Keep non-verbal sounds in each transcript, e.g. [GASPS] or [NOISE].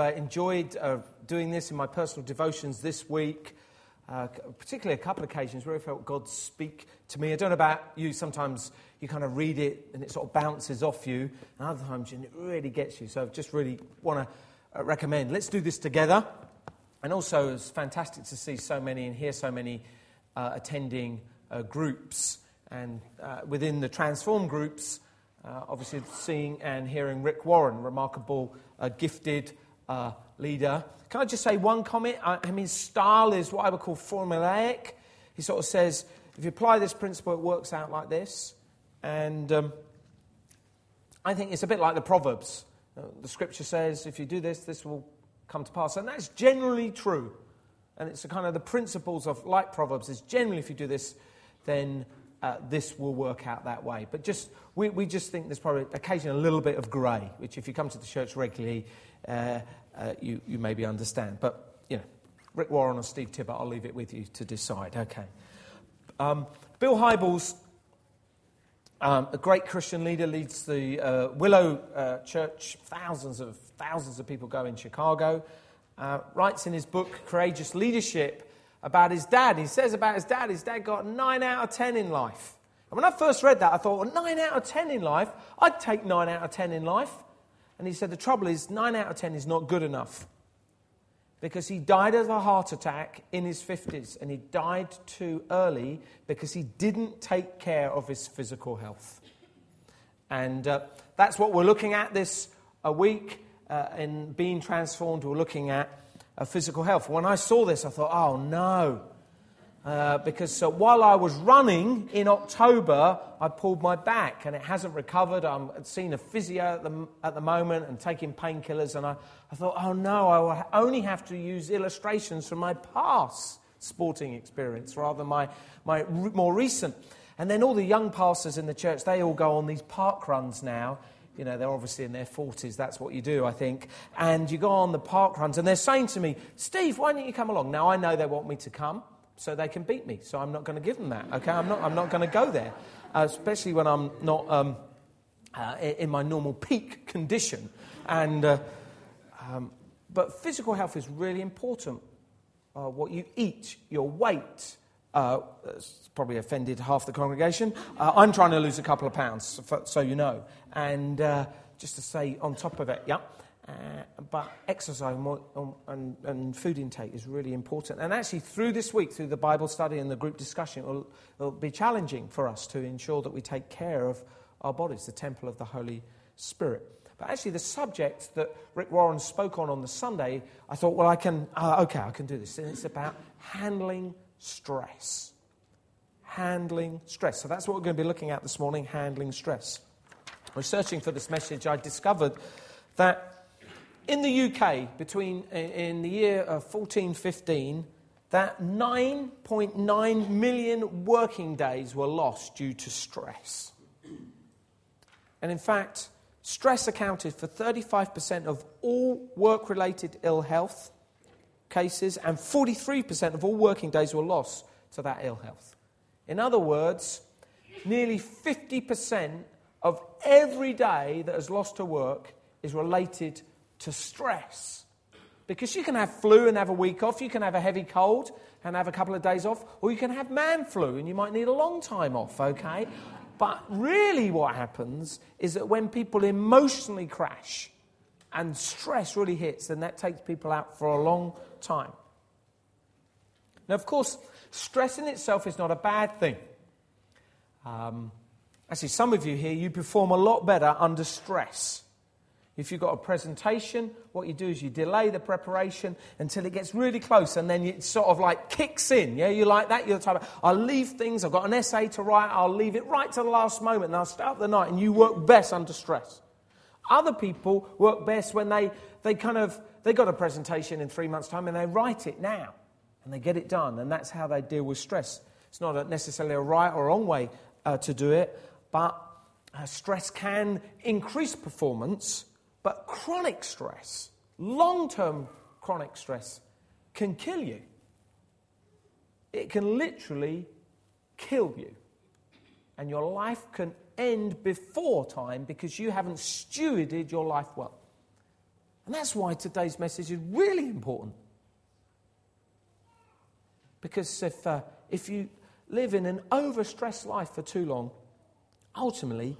I enjoyed uh, doing this in my personal devotions this week, uh, particularly a couple of occasions where I felt God speak to me. I don't know about you, sometimes you kind of read it and it sort of bounces off you, and other times it really gets you. So I just really want to uh, recommend let's do this together. And also, it's fantastic to see so many and hear so many uh, attending uh, groups. And uh, within the Transform groups, obviously seeing and hearing Rick Warren, remarkable, gifted, uh, leader. Can I just say one comment? I, I mean, style is what I would call formulaic. He sort of says, if you apply this principle, it works out like this. And um, I think it's a bit like the Proverbs. Uh, the scripture says, if you do this, this will come to pass. And that's generally true. And it's kind of the principles of, like Proverbs, is generally if you do this, then uh, this will work out that way. But just, we, we just think there's probably occasionally a little bit of grey, which if you come to the church regularly, uh, uh, you, you maybe understand. But, you know, Rick Warren or Steve Tibbert, I'll leave it with you to decide. Okay. Um, Bill Hybels, um, a great Christian leader, leads the uh, Willow uh, Church. Thousands of, thousands of people go in Chicago. Uh, writes in his book, Courageous Leadership, about his dad. He says about his dad, his dad got 9 out of 10 in life. And when I first read that, I thought, well, 9 out of 10 in life? I'd take 9 out of 10 in life. And he said, The trouble is, 9 out of 10 is not good enough. Because he died of a heart attack in his 50s, and he died too early because he didn't take care of his physical health. And uh, that's what we're looking at this a week uh, in being transformed. We're looking at uh, physical health. When I saw this, I thought, oh no, uh, because uh, while I was running in October, I pulled my back and it hasn't recovered. I'm seeing a physio at the, at the moment and taking painkillers. And I, I thought, oh no, I will only have to use illustrations from my past sporting experience rather than my, my more recent. And then all the young pastors in the church, they all go on these park runs now. You know, they're obviously in their 40s. That's what you do, I think. And you go on the park runs, and they're saying to me, Steve, why don't you come along? Now, I know they want me to come so they can beat me. So I'm not going to give them that. Okay, I'm not. I'm not going to go there, uh, especially when I'm not um, uh, in my normal peak condition. And uh, um, but physical health is really important. Uh, what you eat, your weight. Uh, it's probably offended half the congregation. Uh, I'm trying to lose a couple of pounds, so, so you know. And just to say on top of it, yeah. Uh, but exercise um, and, and, food intake is really important. And actually, through this week, through the Bible study and the group discussion, it will, it will be challenging for us to ensure that we take care of our bodies, the temple of the Holy Spirit. But actually, the subject that Rick Warren spoke on on the Sunday, I thought, well, I can, uh, okay, I can do this. And it's about handling stress. Handling stress. So that's what we're going to be looking at this morning handling stress. Researching for this message, I discovered that in the UK, between uh, in the year of 1415, that 9.9 million working days were lost due to stress. And in fact, stress accounted for 35% of all work related ill health cases, and 43% of all working days were lost to that ill health. In other words, nearly 50% of every day that is lost to work is related to stress. Because you can have flu and have a week off, you can have a heavy cold and have a couple of days off, or you can have man flu and you might need a long time off, okay? But really, what happens is that when people emotionally crash and stress really hits, then that takes people out for a long time. Now, of course, stress in itself is not a bad thing. Um, actually, some of you here, you perform a lot better under stress. If you've got a presentation, what you do is you delay the preparation until it gets really close and then it sort of like kicks in. Yeah, you like that? You're the type of, I'll leave things, I've got an essay to write, I'll leave it right to the last moment and I'll start the night and you work best under stress. Other people work best when they, they kind of, they got a presentation in three months' time and they write it now and they get it done and that's how they deal with stress. It's not necessarily a right or wrong way uh, to do it, but uh, stress can increase performance but chronic stress, long term chronic stress, can kill you. It can literally kill you. And your life can end before time because you haven't stewarded your life well. And that's why today's message is really important. Because if, uh, if you live in an overstressed life for too long, ultimately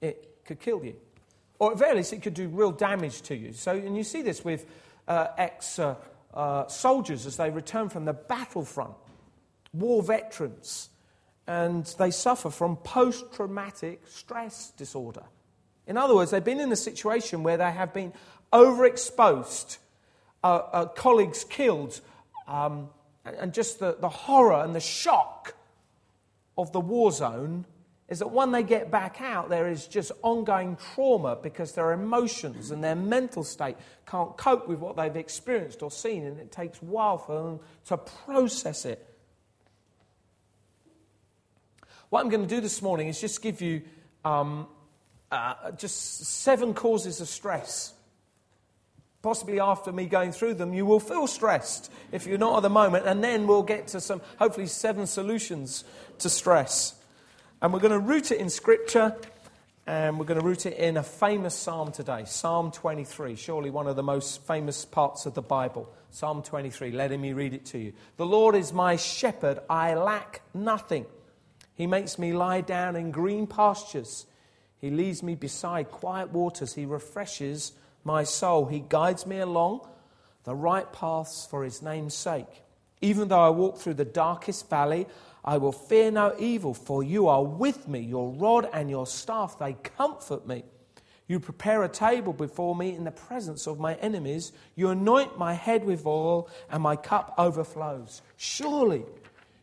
it could kill you. Or at very least, it could do real damage to you. So, and you see this with uh, ex uh, uh, soldiers as they return from the battlefront, war veterans, and they suffer from post traumatic stress disorder. In other words, they've been in a situation where they have been overexposed, uh, uh, colleagues killed, um, and just the, the horror and the shock of the war zone is that when they get back out, there is just ongoing trauma because their emotions and their mental state can't cope with what they've experienced or seen, and it takes a while for them to process it. What I'm going to do this morning is just give you um, uh, just seven causes of stress. Possibly after me going through them, you will feel stressed if you're not at the moment, and then we'll get to some, hopefully, seven solutions to stress. And we're going to root it in Scripture, and we're going to root it in a famous psalm today Psalm 23, surely one of the most famous parts of the Bible. Psalm 23, letting me read it to you. The Lord is my shepherd, I lack nothing. He makes me lie down in green pastures. He leads me beside quiet waters. He refreshes my soul. He guides me along the right paths for his name's sake. Even though I walk through the darkest valley, I will fear no evil, for you are with me. Your rod and your staff, they comfort me. You prepare a table before me in the presence of my enemies. You anoint my head with oil, and my cup overflows. Surely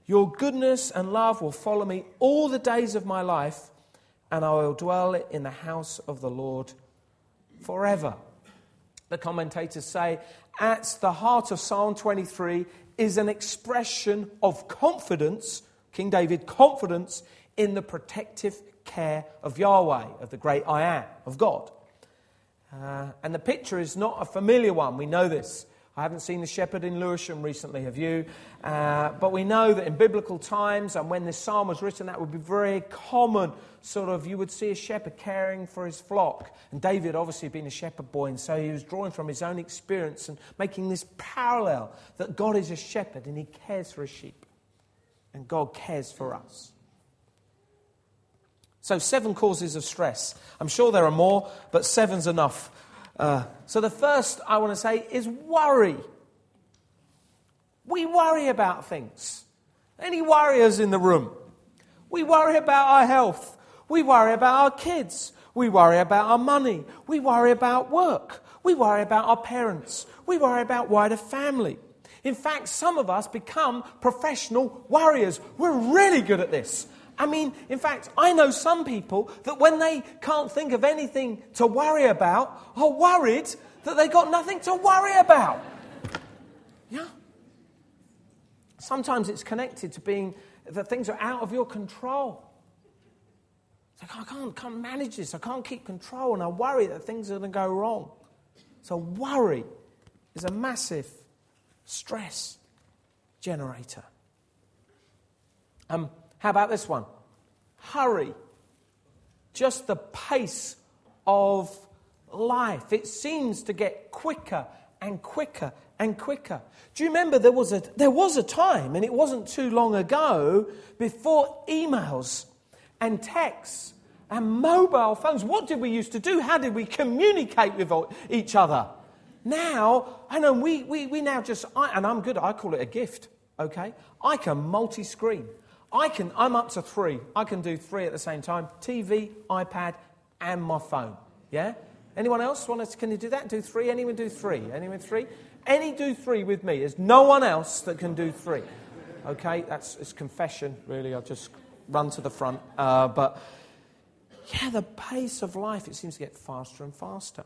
your goodness and love will follow me all the days of my life, and I will dwell in the house of the Lord forever. The commentators say, at the heart of Psalm 23 is an expression of confidence King David confidence in the protective care of Yahweh, of the great I am, of God. Uh, and the picture is not a familiar one. We know this. I haven't seen the shepherd in Lewisham recently, have you? Uh, but we know that in biblical times and when this psalm was written, that would be very common. Sort of, you would see a shepherd caring for his flock. And David, obviously, being a shepherd boy, and so he was drawing from his own experience and making this parallel that God is a shepherd and he cares for his sheep and God cares for us. So, seven causes of stress. I'm sure there are more, but seven's enough. Uh, so, the first I want to say is worry. We worry about things. Any worriers in the room? We worry about our health. We worry about our kids. We worry about our money. We worry about work. We worry about our parents. We worry about wider family. In fact, some of us become professional warriors. We're really good at this. I mean, in fact, I know some people that when they can't think of anything to worry about, are worried that they got nothing to worry about. Yeah. Sometimes it's connected to being that things are out of your control. It's like, oh, I can't, can't manage this. I can't keep control, and I worry that things are going to go wrong. So, worry is a massive stress generator. Um, how about this one? Hurry. Just the pace of life. It seems to get quicker and quicker and quicker. Do you remember there was a, there was a time, and it wasn't too long ago, before emails and texts and mobile phones? What did we used to do? How did we communicate with each other? Now, I know we, we, we now just, I, and I'm good, I call it a gift, okay? I can multi screen. I can, I'm up to three. I can do three at the same time TV, iPad, and my phone. Yeah? Anyone else want to, can you do that? Do three? Anyone do three? Anyone three? Any do three with me. There's no one else that can do three. Okay? That's it's confession, really. I'll just run to the front. Uh, but yeah, the pace of life, it seems to get faster and faster.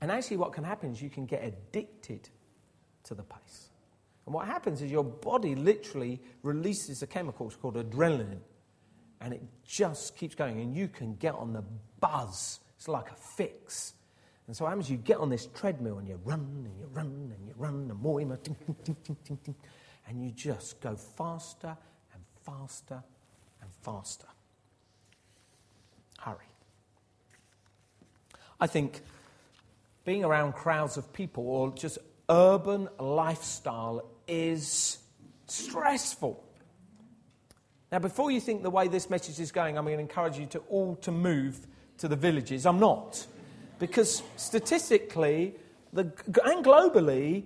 And actually, what can happen is you can get addicted to the pace. And what happens is your body literally releases a chemical called adrenaline, and it just keeps going, and you can get on the buzz. It's like a fix. And so happens, you get on this treadmill and you run and you run and you run, and more, and you just go faster and faster and faster. Hurry. I think being around crowds of people or just urban lifestyle is stressful. Now, before you think the way this message is going, I'm going to encourage you to all to move to the villages. I'm not. Because statistically the, and globally,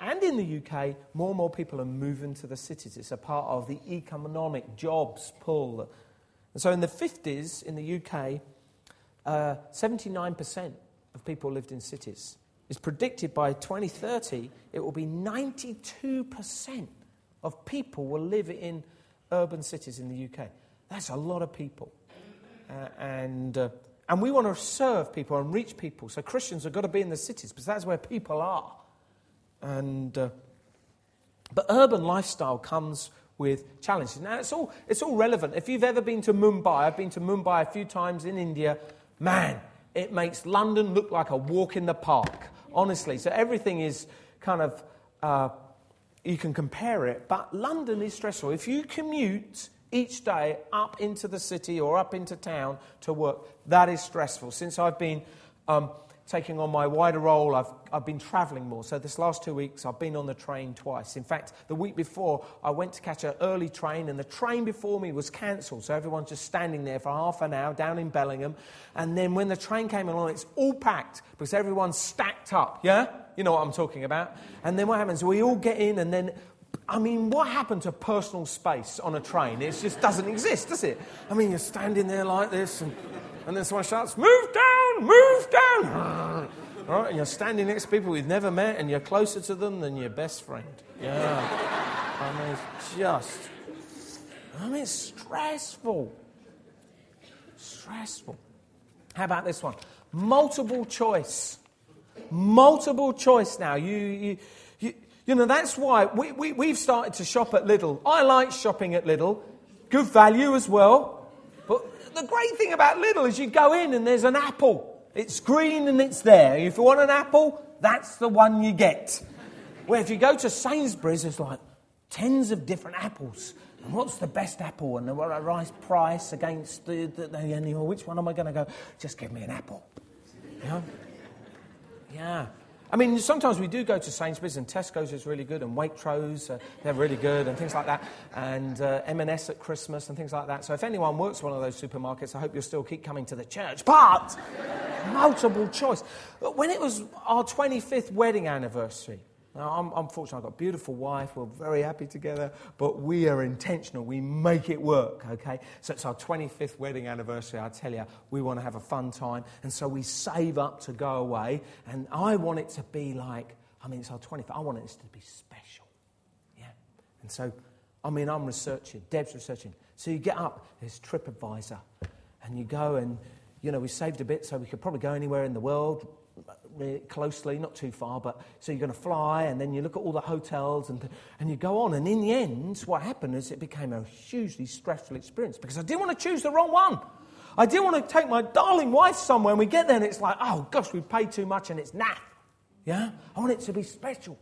and in the UK, more and more people are moving to the cities. It's a part of the economic jobs pull. And so in the 50s in the UK, uh, 79% of people lived in cities. It's predicted by 2030 it will be 92% of people will live in urban cities in the UK. That's a lot of people. Uh, and, uh, and we want to serve people and reach people. So Christians have got to be in the cities because that's where people are. And, uh, but urban lifestyle comes with challenges. Now, it's all, it's all relevant. If you've ever been to Mumbai, I've been to Mumbai a few times in India, man, it makes London look like a walk in the park, honestly. So everything is kind of, uh, you can compare it, but London is stressful. If you commute each day up into the city or up into town to work, that is stressful. Since I've been um, taking on my wider role, I've, I've been travelling more. So, this last two weeks, I've been on the train twice. In fact, the week before, I went to catch an early train, and the train before me was cancelled. So, everyone's just standing there for half an hour down in Bellingham. And then, when the train came along, it's all packed because everyone's stacked up. Yeah? You know what I'm talking about. And then what happens? We all get in, and then I mean, what happened to personal space on a train? It just doesn't exist, does it? I mean, you're standing there like this, and, and then someone shouts, Move down, move down. All right, and you're standing next to people you've never met, and you're closer to them than your best friend. Yeah. I mean, it's just, I mean, it's stressful. Stressful. How about this one? Multiple choice. Multiple choice now. You, you, you know, that's why we, we, we've started to shop at Lidl. I like shopping at Lidl. Good value as well. But the great thing about Lidl is you go in and there's an apple. It's green and it's there. If you want an apple, that's the one you get. Where if you go to Sainsbury's, there's like tens of different apples. And what's the best apple? And the right price against the, the, the, which one am I going to go? Just give me an apple. Yeah? Yeah. I mean, sometimes we do go to Sainsbury's and Tesco's is really good, and Waitrose, uh, they're really good, and things like that, and uh, M&S at Christmas and things like that. So if anyone works one of those supermarkets, I hope you'll still keep coming to the church. But multiple choice. When it was our 25th wedding anniversary, now, I'm, I'm fortunate, I've got a beautiful wife, we're very happy together, but we are intentional. We make it work, okay? So it's our 25th wedding anniversary. I tell you, we want to have a fun time. And so we save up to go away. And I want it to be like, I mean, it's our 25th, I want it to be special. Yeah? And so, I mean, I'm researching, Deb's researching. So you get up, there's TripAdvisor, and you go and, you know, we saved a bit so we could probably go anywhere in the world closely, not too far, but so you're going to fly, and then you look at all the hotels, and, and you go on. And in the end, what happened is it became a hugely stressful experience because I didn't want to choose the wrong one. I didn't want to take my darling wife somewhere, and we get there, and it's like, oh gosh, we paid too much, and it's naff. Yeah? I want it to be special.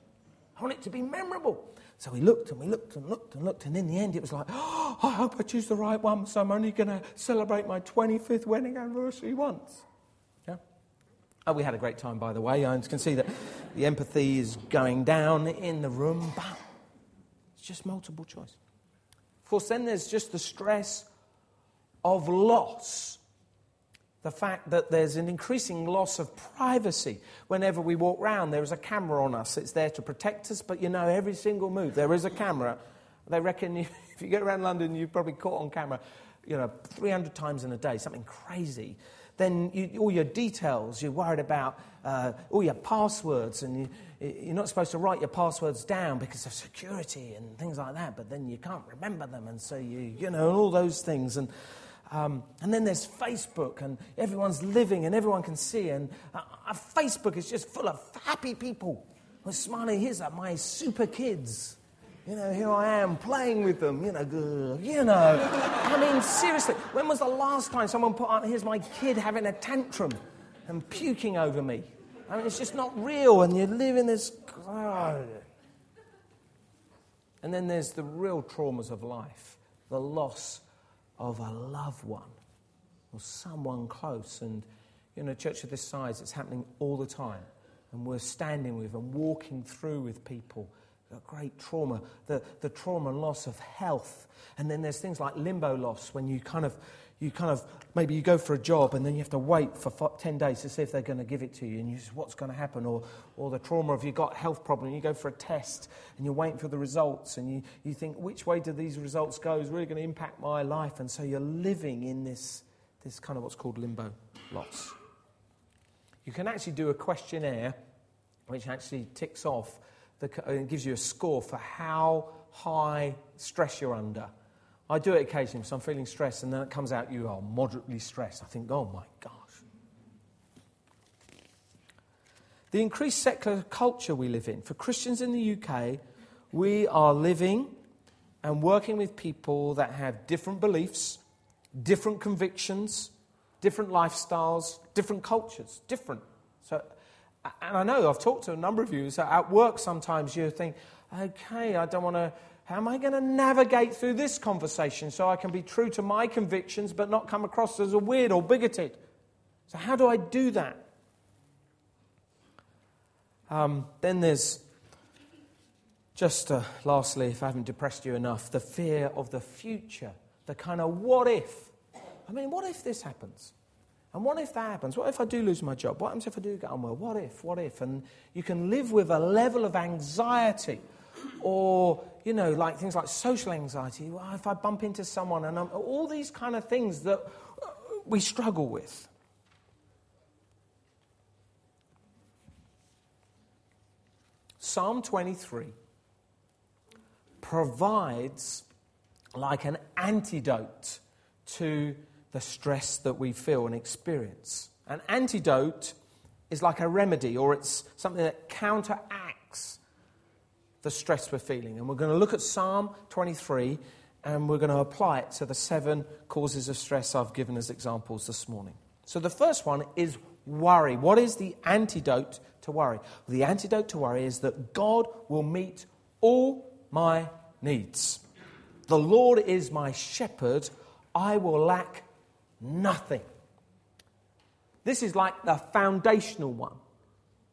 I want it to be memorable. So we looked and we looked and looked and looked, and in the end, it was like, oh, [GASPS] I hope I choose the right one, so I'm only going to celebrate my 25th wedding anniversary once. Oh, we had a great time, by the way. I can see that the empathy is going down in the room, but it's just multiple choice. Of course, then there's just the stress of loss. The fact that there's an increasing loss of privacy. Whenever we walk around, there is a camera on us. It's there to protect us, but you know, every single move, there is a camera. They reckon [LAUGHS] if you get around London, you've probably caught on camera, you know, 300 times in a day, something crazy then you, all your details, you're worried about uh, all your passwords, and you, you're not supposed to write your passwords down because of security and things like that, but then you can't remember them, and so you, you know, all those things. And, um, and then there's Facebook, and everyone's living, and everyone can see. And uh, uh Facebook is just full of happy people. We're smiling. Here's uh, my super kids. You know, here I am playing with them, you know, good, you know. I mean, seriously, when was the last time someone put on, here's my kid having a tantrum and puking over me? I mean, it's just not real, and you live in this. Oh. And then there's the real traumas of life the loss of a loved one or someone close. And, you know, a church of this size, it's happening all the time. And we're standing with and walking through with people great trauma, the, the trauma and loss of health. And then there's things like limbo loss when you kind of, you kind of, maybe you go for a job and then you have to wait for 10 days to see if they're going to give it to you and you say, what's going to happen? Or, or the trauma of you've got a health problem, you go for a test and you're waiting for the results and you, you think, which way do these results go is really going to impact my life? And so you're living in this, this kind of what's called limbo loss. You can actually do a questionnaire which actually ticks off the, and uh, gives you a score for how high stress you're under. I do it occasionally so I'm feeling stressed, and then it comes out you are moderately stressed. I think, oh my gosh. The increased secular culture we live in, for Christians in the UK, we are living and working with people that have different beliefs, different convictions, different lifestyles, different cultures, different. So, and I know I've talked to a number of you. So at work, sometimes you think, okay, I don't want to. How am I going to navigate through this conversation so I can be true to my convictions but not come across as a weird or bigoted? So, how do I do that? Um, then there's just uh, lastly, if I haven't depressed you enough, the fear of the future, the kind of what if. I mean, what if this happens? And what if that happens? What if I do lose my job? What happens if I do get unwell? What if? What if? And you can live with a level of anxiety or, you know, like things like social anxiety. Well, if I bump into someone and I'm, all these kind of things that we struggle with. Psalm 23 provides like an antidote to the stress that we feel and experience. An antidote is like a remedy or it's something that counteracts the stress we're feeling. And we're going to look at Psalm 23 and we're going to apply it to the seven causes of stress I've given as examples this morning. So the first one is worry. What is the antidote to worry? The antidote to worry is that God will meet all my needs. The Lord is my shepherd, I will lack nothing. This is like the foundational one.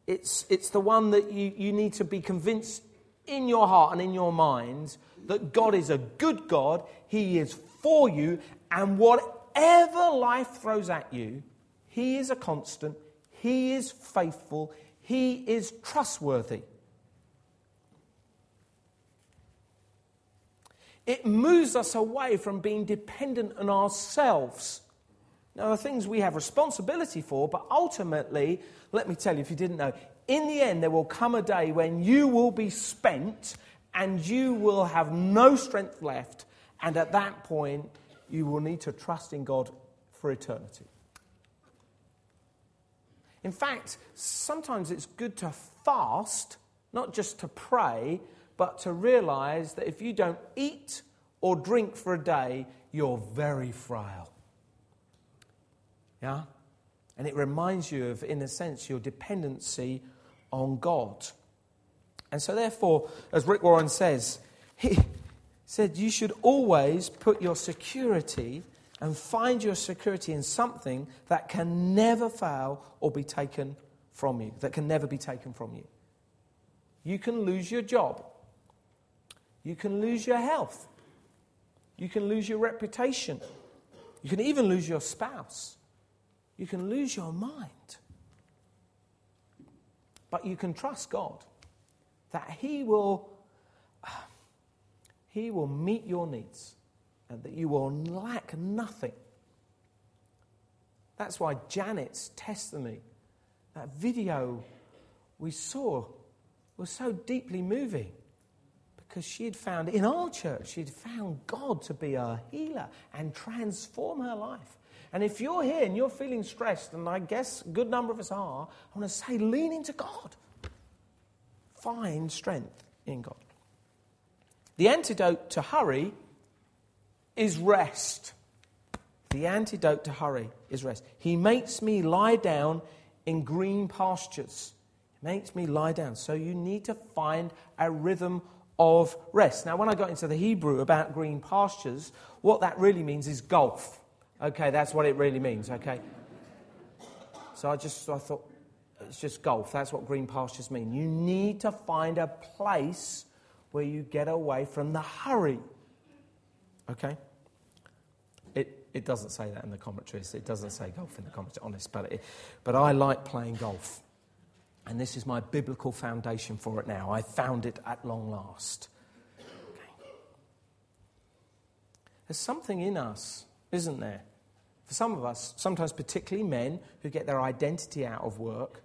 It's, it's the one that you, you need to be convinced in your heart and in your mind that God is a good God, He is for you, and whatever life throws at you, He is a constant, He is faithful, He is trustworthy. It moves us away from being dependent on ourselves now, the things we have responsibility for, but ultimately, let me tell you if you didn't know, in the end, there will come a day when you will be spent and you will have no strength left. And at that point, you will need to trust in God for eternity. In fact, sometimes it's good to fast, not just to pray, but to realize that if you don't eat or drink for a day, you're very frail. Yeah? And it reminds you of, in a sense, your dependency on God. And so, therefore, as Rick Warren says, he said you should always put your security and find your security in something that can never fail or be taken from you, that can never be taken from you. You can lose your job. You can lose your health. You can lose your reputation. You can even lose your spouse. You can lose your mind. But you can trust God that He will, [SIGHS] he will meet your needs and that you will lack nothing. That's why Janet's testimony, that video we saw, was so deeply moving because she had found in our church, she'd found God to be a healer and transform her life. And if you're here and you're feeling stressed, and I guess a good number of us are, I want to say lean into God. Find strength in God. The antidote to hurry is rest. The antidote to hurry is rest. He makes me lie down in green pastures. He makes me lie down. So you need to find a rhythm of rest. Now, when I got into the Hebrew about green pastures, what that really means is golf. Okay, that's what it really means, okay? So I just I thought, it's just golf. That's what green pastures mean. You need to find a place where you get away from the hurry. Okay? It, it doesn't say that in the commentaries. It doesn't say golf in the commentaries, honest. But, it, but I like playing golf. And this is my biblical foundation for it now. I found it at long last. Okay. There's something in us, isn't there? For some of us, sometimes particularly men who get their identity out of work,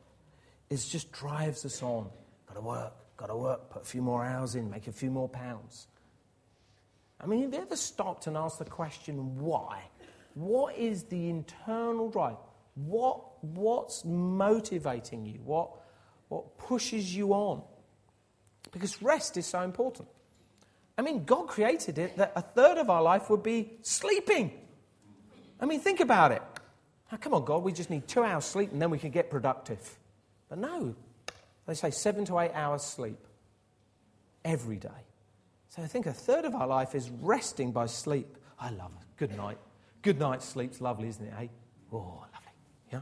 it just drives us on. Got to work, got to work, put a few more hours in, make a few more pounds. I mean, have you ever stopped and asked the question, why? What is the internal drive? What, what's motivating you? What, what pushes you on? Because rest is so important. I mean, God created it that a third of our life would be sleeping. I mean, think about it. Now, come on, God, we just need two hours sleep and then we can get productive. But no, they say seven to eight hours sleep every day. So I think a third of our life is resting by sleep. I love it. Good night. Good night sleep's lovely, isn't it, eh? Oh, lovely. Yeah?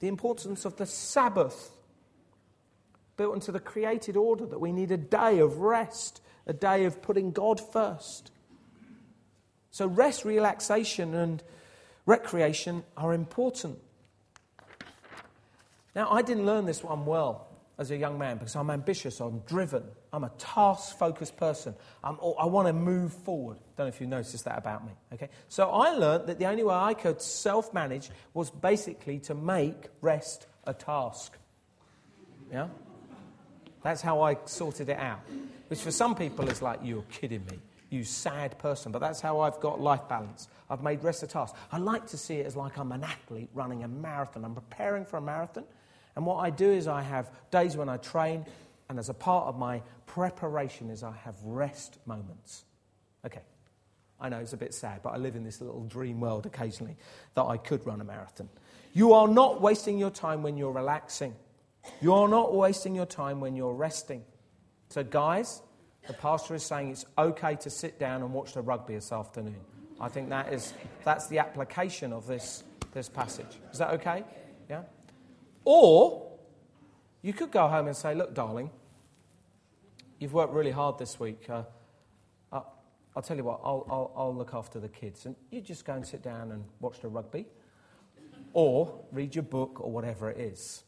The importance of the Sabbath built into the created order that we need a day of rest, a day of putting God first. So, rest, relaxation, and recreation are important. Now, I didn't learn this one well as a young man because I'm ambitious, I'm driven, I'm a task focused person. I'm, I want to move forward. Don't know if you noticed that about me. Okay? So I learned that the only way I could self manage was basically to make rest a task. Yeah? That's how I sorted it out. Which for some people is like, you're kidding me, you sad person. But that's how I've got life balance. I've made rest a task. I like to see it as like I'm an athlete running a marathon. I'm preparing for a marathon. And what I do is I have days when I train, and as a part of my preparation is I have rest moments. Okay, I know it's a bit sad, but I live in this little dream world occasionally that I could run a marathon. You are not wasting your time when you're relaxing. You are not wasting your time when you're resting. So, guys, the pastor is saying it's okay to sit down and watch the rugby this afternoon. I think that is, that's the application of this, this passage. Is that okay? Yeah? Or you could go home and say, Look, darling, you've worked really hard this week. Uh, uh, I'll tell you what, I'll, I'll, I'll look after the kids. And you just go and sit down and watch the rugby or read your book or whatever it is.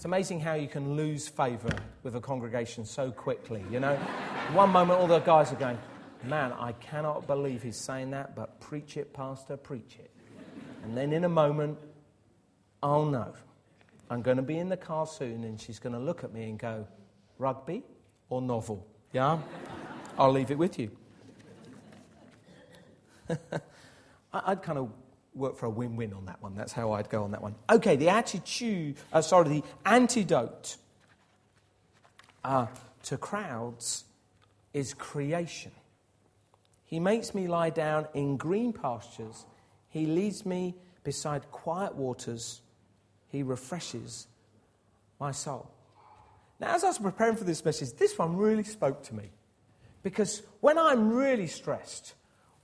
It's amazing how you can lose favour with a congregation so quickly, you know? [LAUGHS] One moment, all the guys are going, Man, I cannot believe he's saying that, but preach it, Pastor, preach it. And then in a moment, oh no, I'm going to be in the car soon and she's going to look at me and go, rugby or novel? Yeah? I'll leave it with you. [LAUGHS] I'd kind of work for a win win on that one. That's how I'd go on that one. Okay, the attitude, uh, sorry, the antidote uh, to crowds is creation. He makes me lie down in green pastures, He leads me beside quiet waters. He refreshes my soul. Now, as I was preparing for this message, this one really spoke to me. Because when I'm really stressed,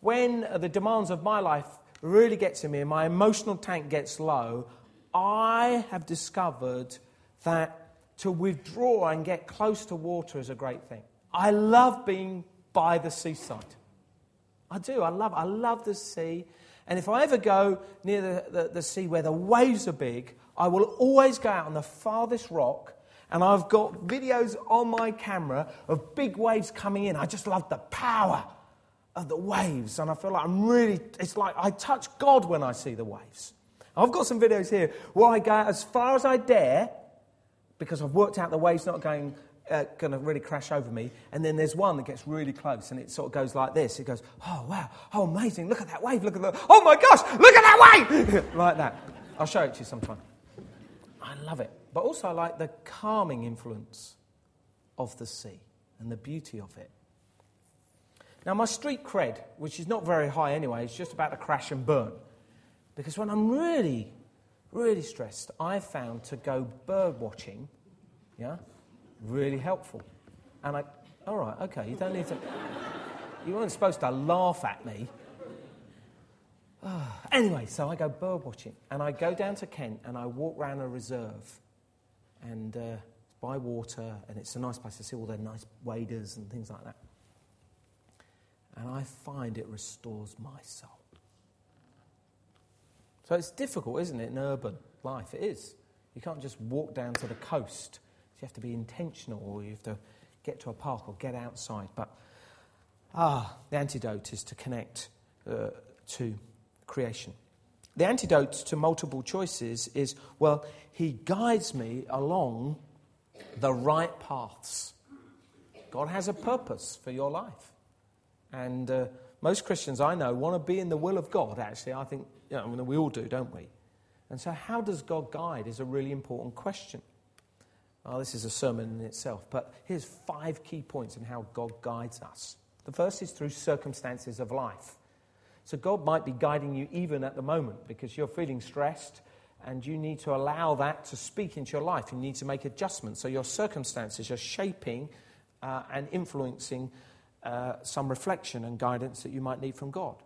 when the demands of my life really gets to me and my emotional tank gets low, I have discovered that to withdraw and get close to water is a great thing. I love being by the seaside. I do. I love, I love the sea. And if I ever go near the, the, the sea where the waves are big, I will always go out on the farthest rock and I've got videos on my camera of big waves coming in. I just love the power of the waves. And I feel like I'm really, it's like I touch God when I see the waves. I've got some videos here where I go as far as I dare because I've worked out the waves not going, uh, going to really crash over me. And then there's one that gets really close and it sort of goes like this. It goes, oh, wow, oh, amazing. Look at that wave. Look at that. Oh, my gosh, look at that wave. [LAUGHS] like that. I'll show it to you sometime. I love it. But also, I like the calming influence of the sea and the beauty of it. Now, my street cred, which is not very high anyway, is just about to crash and burn. Because when I'm really, really stressed, I've found to go bird watching, yeah, really helpful. And I, all right, okay, you don't need to, you weren't supposed to laugh at me. [SIGHS] anyway, so I go bird watching and I go down to Kent and I walk around a reserve and uh, by water and it's a nice place to see all the nice waders and things like that. And I find it restores my soul. So it's difficult, isn't it, in urban life? It is. You can't just walk down to the coast. You have to be intentional or you have to get to a park or get outside. But ah, the antidote is to connect uh, to creation. The antidote to multiple choices is well, he guides me along the right paths. God has a purpose for your life. And uh, most Christians I know want to be in the will of God, actually. I think you know, we all do, don't we? And so, how does God guide is a really important question. Well, this is a sermon in itself, but here's five key points in how God guides us. The first is through circumstances of life. So, God might be guiding you even at the moment because you're feeling stressed and you need to allow that to speak into your life. You need to make adjustments. So, your circumstances are shaping uh, and influencing uh, some reflection and guidance that you might need from God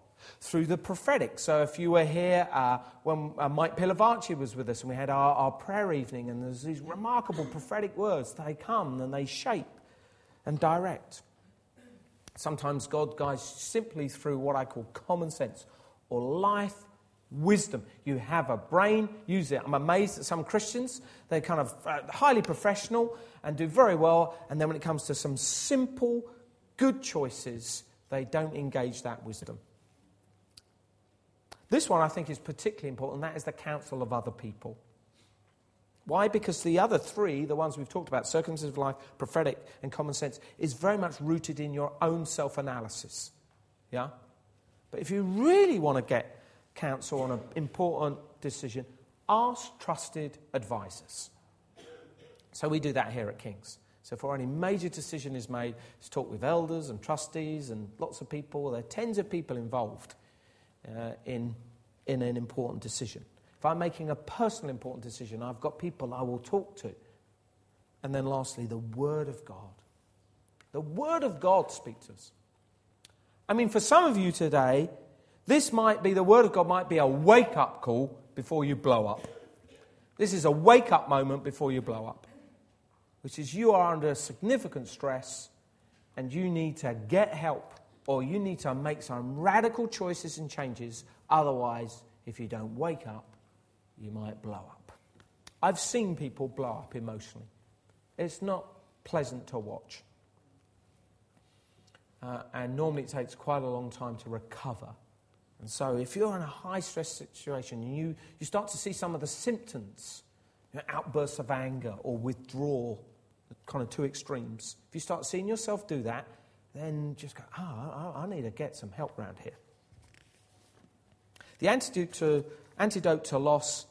through the prophetic. So if you were here uh, when uh, Mike Pilavachi was with us and we had our, our prayer evening, and there's these remarkable prophetic words, they come and they shape and direct. Sometimes God guides simply through what I call common sense or life wisdom. You have a brain, use it. I'm amazed at some Christians. They're kind of uh, highly professional and do very well. And then when it comes to some simple, good choices, they don't engage that wisdom. This one I think is particularly important, that is the counsel of other people. Why? Because the other three, the ones we've talked about, circumstances of life, prophetic, and common sense, is very much rooted in your own self analysis. Yeah? But if you really want to get counsel on an important decision, ask trusted advisors. So we do that here at King's. So for any major decision is made, let's talk with elders and trustees and lots of people. There are tens of people involved uh, in, in an important decision. If I'm making a personal important decision, I've got people I will talk to. And then lastly, the Word of God. The Word of God speaks to us. I mean, for some of you today, this might be, the Word of God might be a wake up call before you blow up. This is a wake up moment before you blow up, which is you are under significant stress and you need to get help or you need to make some radical choices and changes. Otherwise, if you don't wake up, you might blow up. I've seen people blow up emotionally. It's not pleasant to watch. Uh, and normally it takes quite a long time to recover. And so, if you're in a high stress situation and you, you start to see some of the symptoms, you know, outbursts of anger or withdrawal, kind of two extremes, if you start seeing yourself do that, then just go, ah, oh, I, need to get some help around here. The antidote to, antidote to loss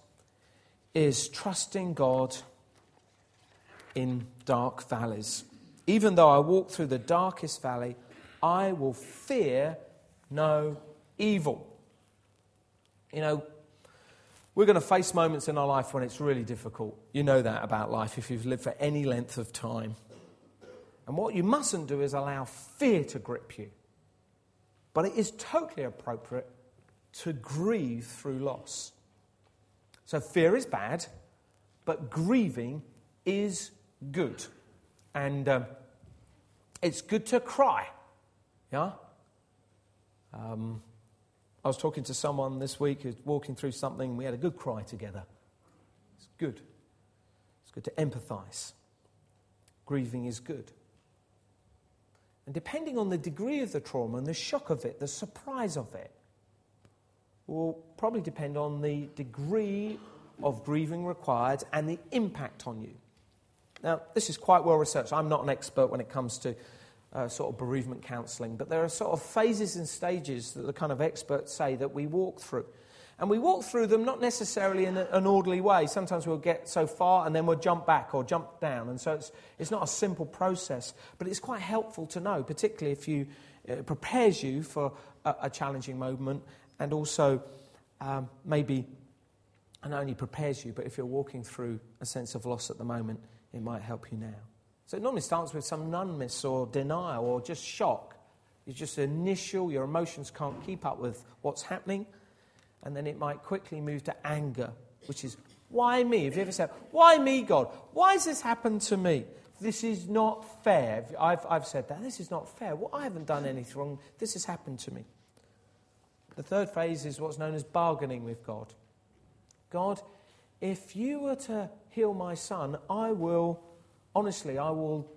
is trusting God in dark valleys. Even though I walk through the darkest valley, I will fear no evil. You know, we're going to face moments in our life when it's really difficult. You know that about life if you've lived for any length of time. And what you mustn't do is allow fear to grip you. But it is totally appropriate to grieve through loss. So fear is bad, but grieving is good. And um, it's good to cry. Yeah? Um, I was talking to someone this week who's walking through something. We had a good cry together. It's good. It's good to empathize. Grieving is good. And depending on the degree of the trauma and the shock of it, the surprise of it, will probably depend on the degree of grieving required and the impact on you. Now, this is quite well researched. I'm not an expert when it comes to uh, sort of bereavement counselling, but there are sort of phases and stages that the kind of experts say that we walk through. And we walk through them not necessarily in an orderly way. Sometimes we'll get so far and then we'll jump back or jump down. And so it's, it's not a simple process, but it's quite helpful to know, particularly if you, it prepares you for a, a challenging moment and also um, maybe not only prepares you, but if you're walking through a sense of loss at the moment, it might help you now. So it normally starts with some numbness or denial or just shock. It's just initial, your emotions can't keep up with what's happening. And then it might quickly move to anger, which is, why me? Have you ever said, why me, God? Why has this happened to me? This is not fair. I've, I've said that. This is not fair. Well, I haven't done anything wrong. This has happened to me. The third phase is what's known as bargaining with God. God, if you were to heal my son, I will, honestly, I will,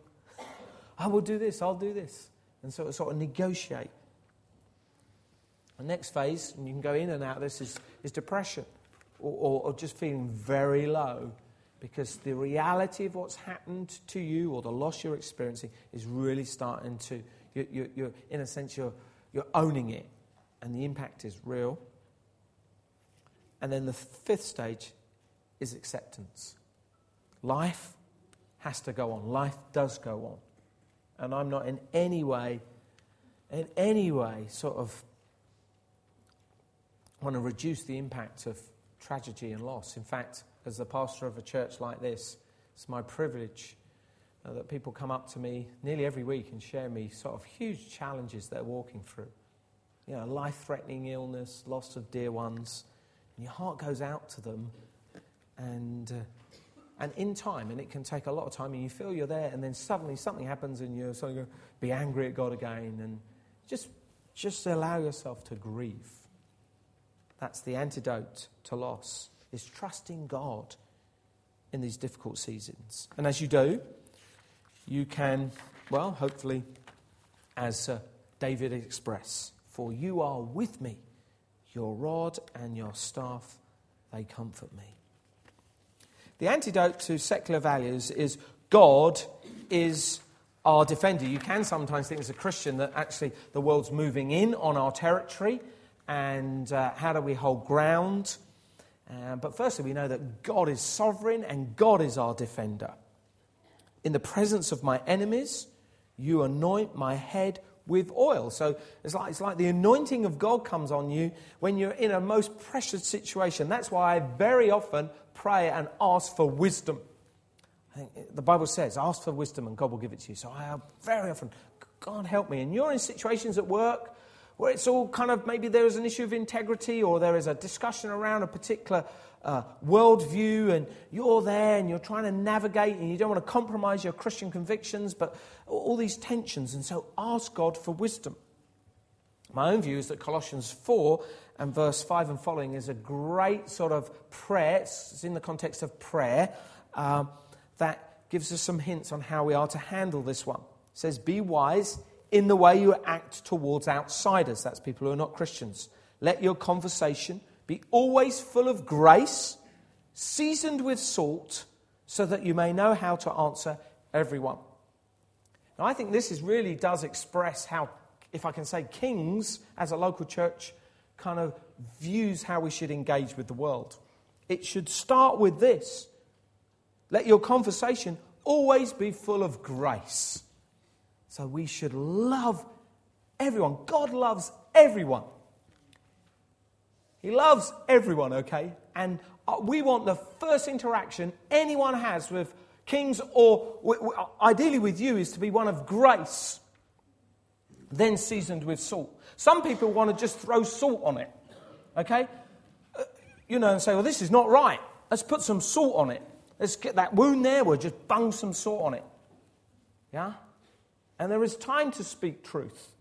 I will do this, I'll do this. And of, sort of negotiate. The next phase, and you can go in and out of this, is, is depression or, or, or just feeling very low because the reality of what's happened to you or the loss you're experiencing is really starting to, you, you, you're, in a sense, you're, you're owning it, and the impact is real. And then the fifth stage is acceptance. Life has to go on, life does go on. And I'm not in any way, in any way, sort of want to reduce the impact of tragedy and loss. In fact, as the pastor of a church like this, it's my privilege uh, that people come up to me nearly every week and share me sort of huge challenges they're walking through. You know, life threatening illness, loss of dear ones. And your heart goes out to them. And, uh, and in time, and it can take a lot of time, and you feel you're there, and then suddenly something happens, and you're sort of be angry at God again. And just, just allow yourself to grieve. That's the antidote to loss, is trusting God in these difficult seasons. And as you do, you can, well, hopefully, as uh, David express, for you are with me, your rod and your staff, they comfort me. The antidote to secular values is God is our defender. You can sometimes think as a Christian that actually the world's moving in on our territory and uh, how do we hold ground. Uh, but firstly, we know that God is sovereign and God is our defender. In the presence of my enemies, you anoint my head with oil. So it's like, it's like the anointing of God comes on you when you're in a most precious situation. That's why I very often pray and ask for wisdom. The Bible says, ask for wisdom and God will give it to you. So I very often, God help me. And you're in situations at work where it's all kind of maybe there is an issue of integrity or there is a discussion around a particular uh, worldview and you're there and you're trying to navigate and you don't want to compromise your Christian convictions, but all these tensions. And so ask God for wisdom. My own view is that Colossians 4 and verse 5 and following is a great sort of prayer. It's in the context of prayer uh, that gives us some hints on how we are to handle this one. It says, Be wise in the way you act towards outsiders. That's people who are not Christians. Let your conversation be always full of grace, seasoned with salt, so that you may know how to answer everyone. Now, I think this is really does express how, if I can say, Kings as a local church kind of views how we should engage with the world. It should start with this let your conversation always be full of grace. So we should love everyone. God loves everyone. He loves everyone, okay? And uh, we want the first interaction anyone has with kings or ideally with you is to be one of grace, then seasoned with salt. Some people want to just throw salt on it, okay? Uh, you know, and say, well, this is not right. Let's put some salt on it. Let's get that wound there, we'll just bung some salt on it. Yeah? And there is time to speak truth.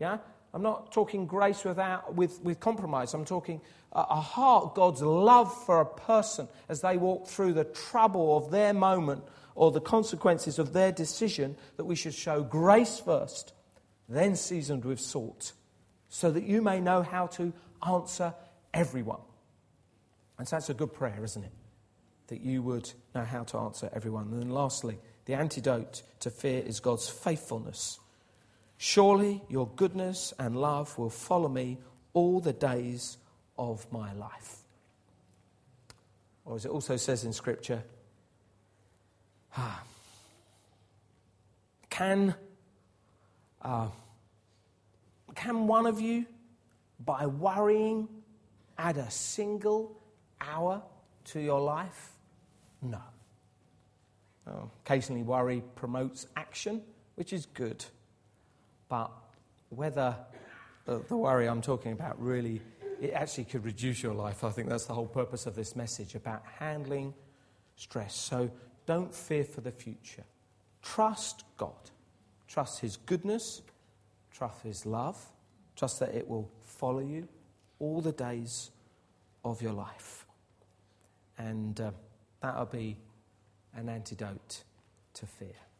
Yeah? I'm not talking grace without, with, with compromise. I'm talking a, a heart, God's love for a person as they walk through the trouble of their moment or the consequences of their decision, that we should show grace first, then seasoned with salt, so that you may know how to answer everyone. And so that's a good prayer, isn't it? That you would know how to answer everyone. And then lastly, the antidote to fear is God's faithfulness. Surely your goodness and love will follow me all the days of my life. Or as it also says in Scripture, ah, can, uh, can one of you, by worrying, add a single hour to your life? No. Oh, occasionally, worry promotes action, which is good. But whether the, the worry I'm talking about really it actually could reduce your life. I think that's the whole purpose of this message about handling stress. So don't fear for the future. Trust God. Trust His goodness. Trust His love. Trust that it will follow you all the days of your life. And uh, that'll be an antidote to fear.